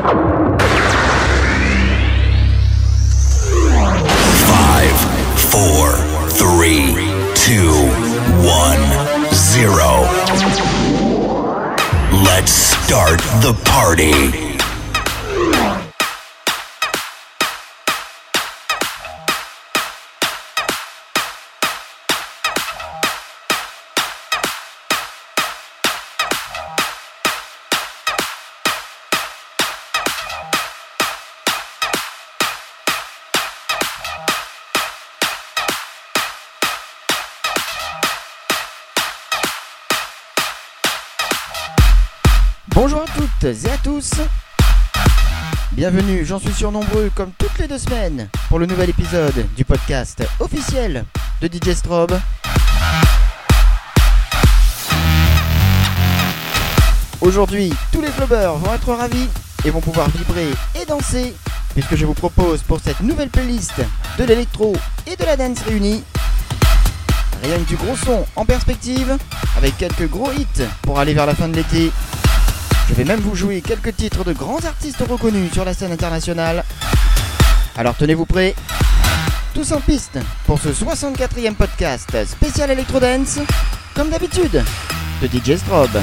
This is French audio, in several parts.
Five, four, three, two, one, zero. Let's start the party. Et à tous. Bienvenue, j'en suis sûr nombreux comme toutes les deux semaines pour le nouvel épisode du podcast officiel de DJ Strobe. Aujourd'hui, tous les clubbers vont être ravis et vont pouvoir vibrer et danser puisque je vous propose pour cette nouvelle playlist de l'électro et de la dance réunis rien que du gros son en perspective avec quelques gros hits pour aller vers la fin de l'été. Je vais même vous jouer quelques titres de grands artistes reconnus sur la scène internationale. Alors tenez-vous prêts. Tous en piste pour ce 64e podcast spécial Electro Dance, comme d'habitude, de DJ Strobe.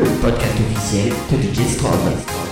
le podcast officiel de DJ Strobe.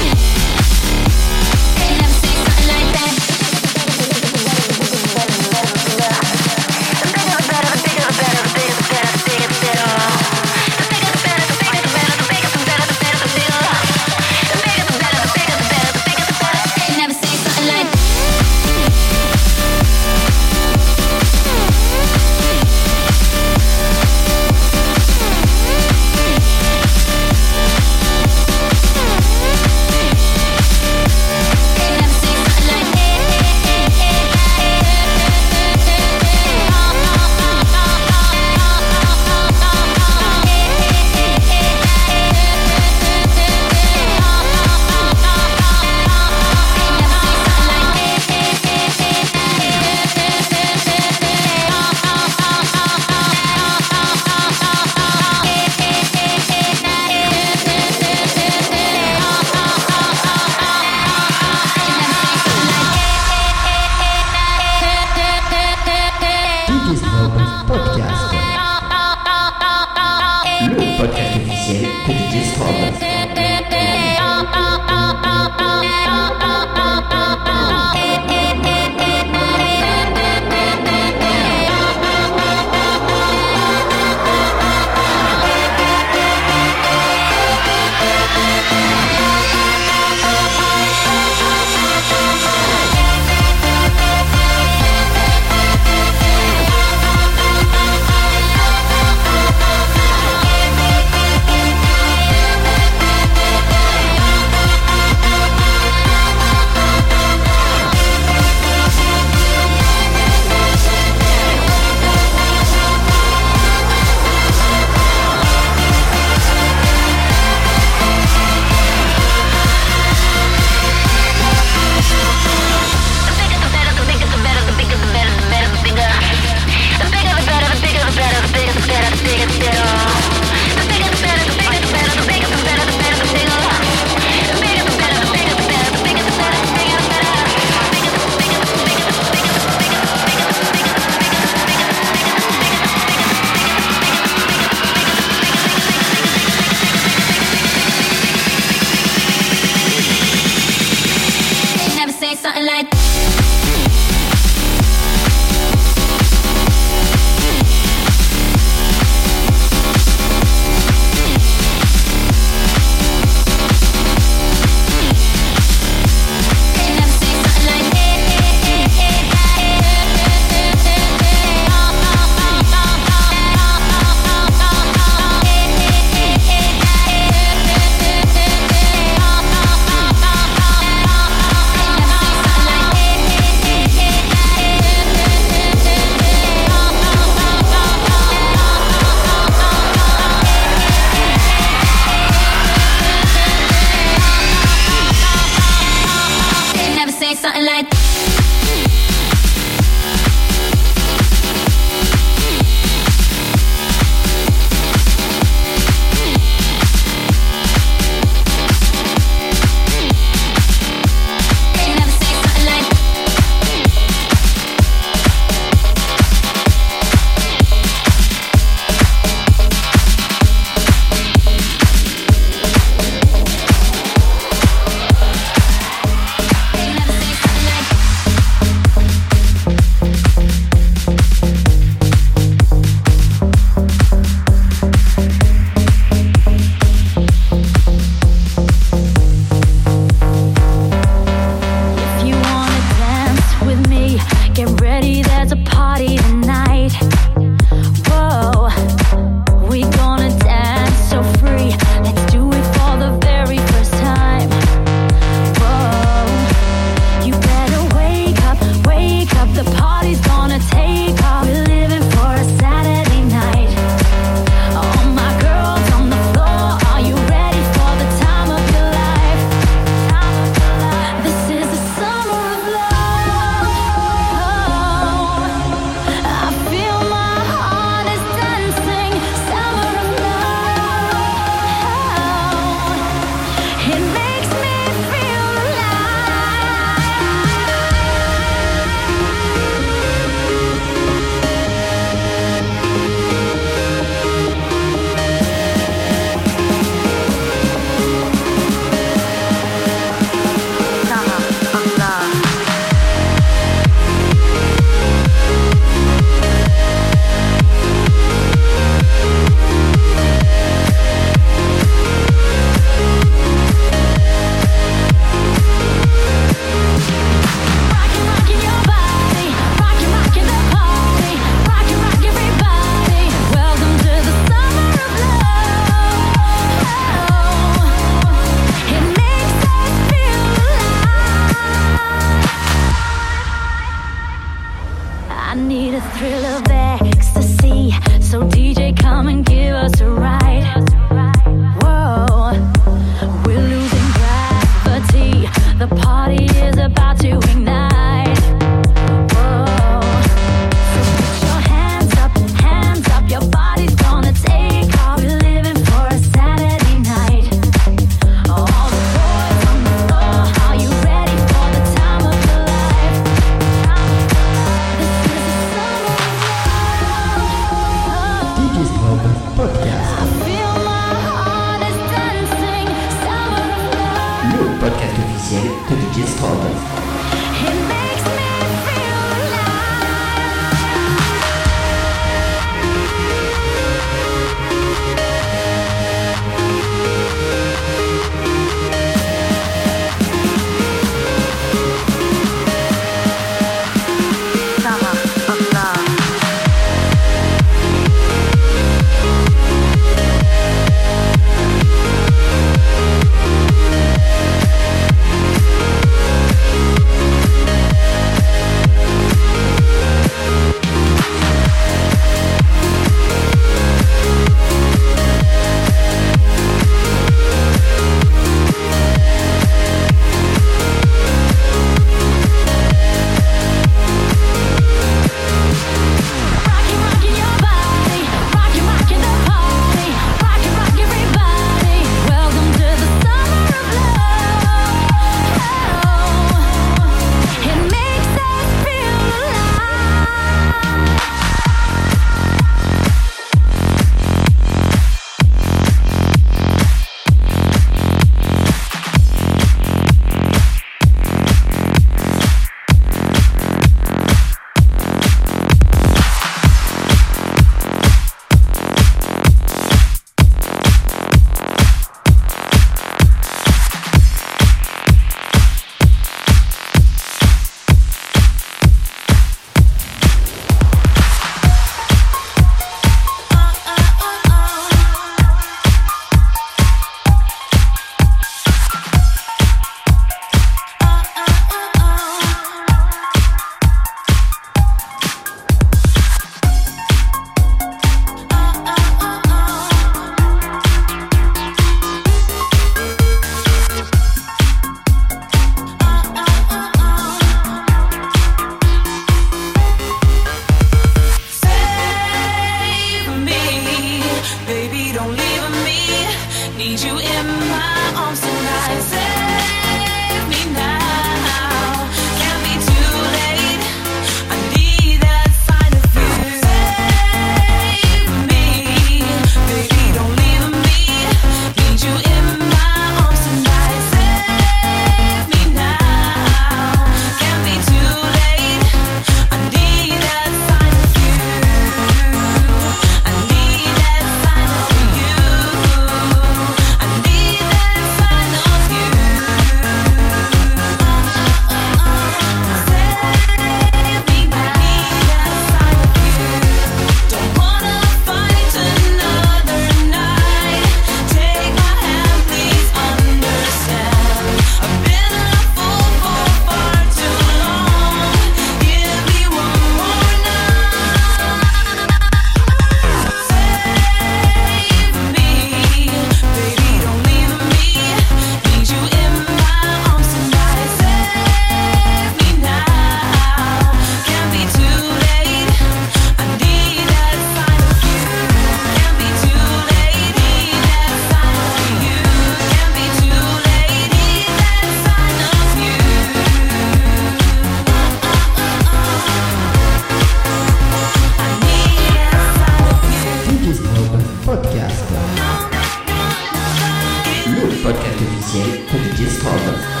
misericórdia.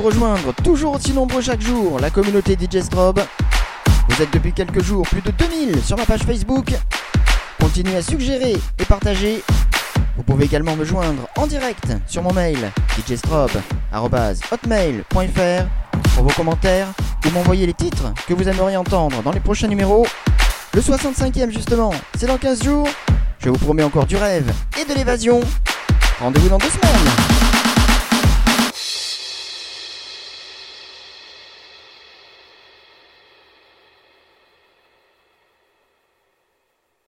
Rejoindre toujours aussi nombreux chaque jour la communauté DJ Strobe. Vous êtes depuis quelques jours plus de 2000 sur ma page Facebook. Continuez à suggérer et partager. Vous pouvez également me joindre en direct sur mon mail djstrobe.hotmail.fr pour vos commentaires ou m'envoyer les titres que vous aimeriez entendre dans les prochains numéros. Le 65e justement, c'est dans 15 jours. Je vous promets encore du rêve et de l'évasion. Rendez-vous dans deux semaines.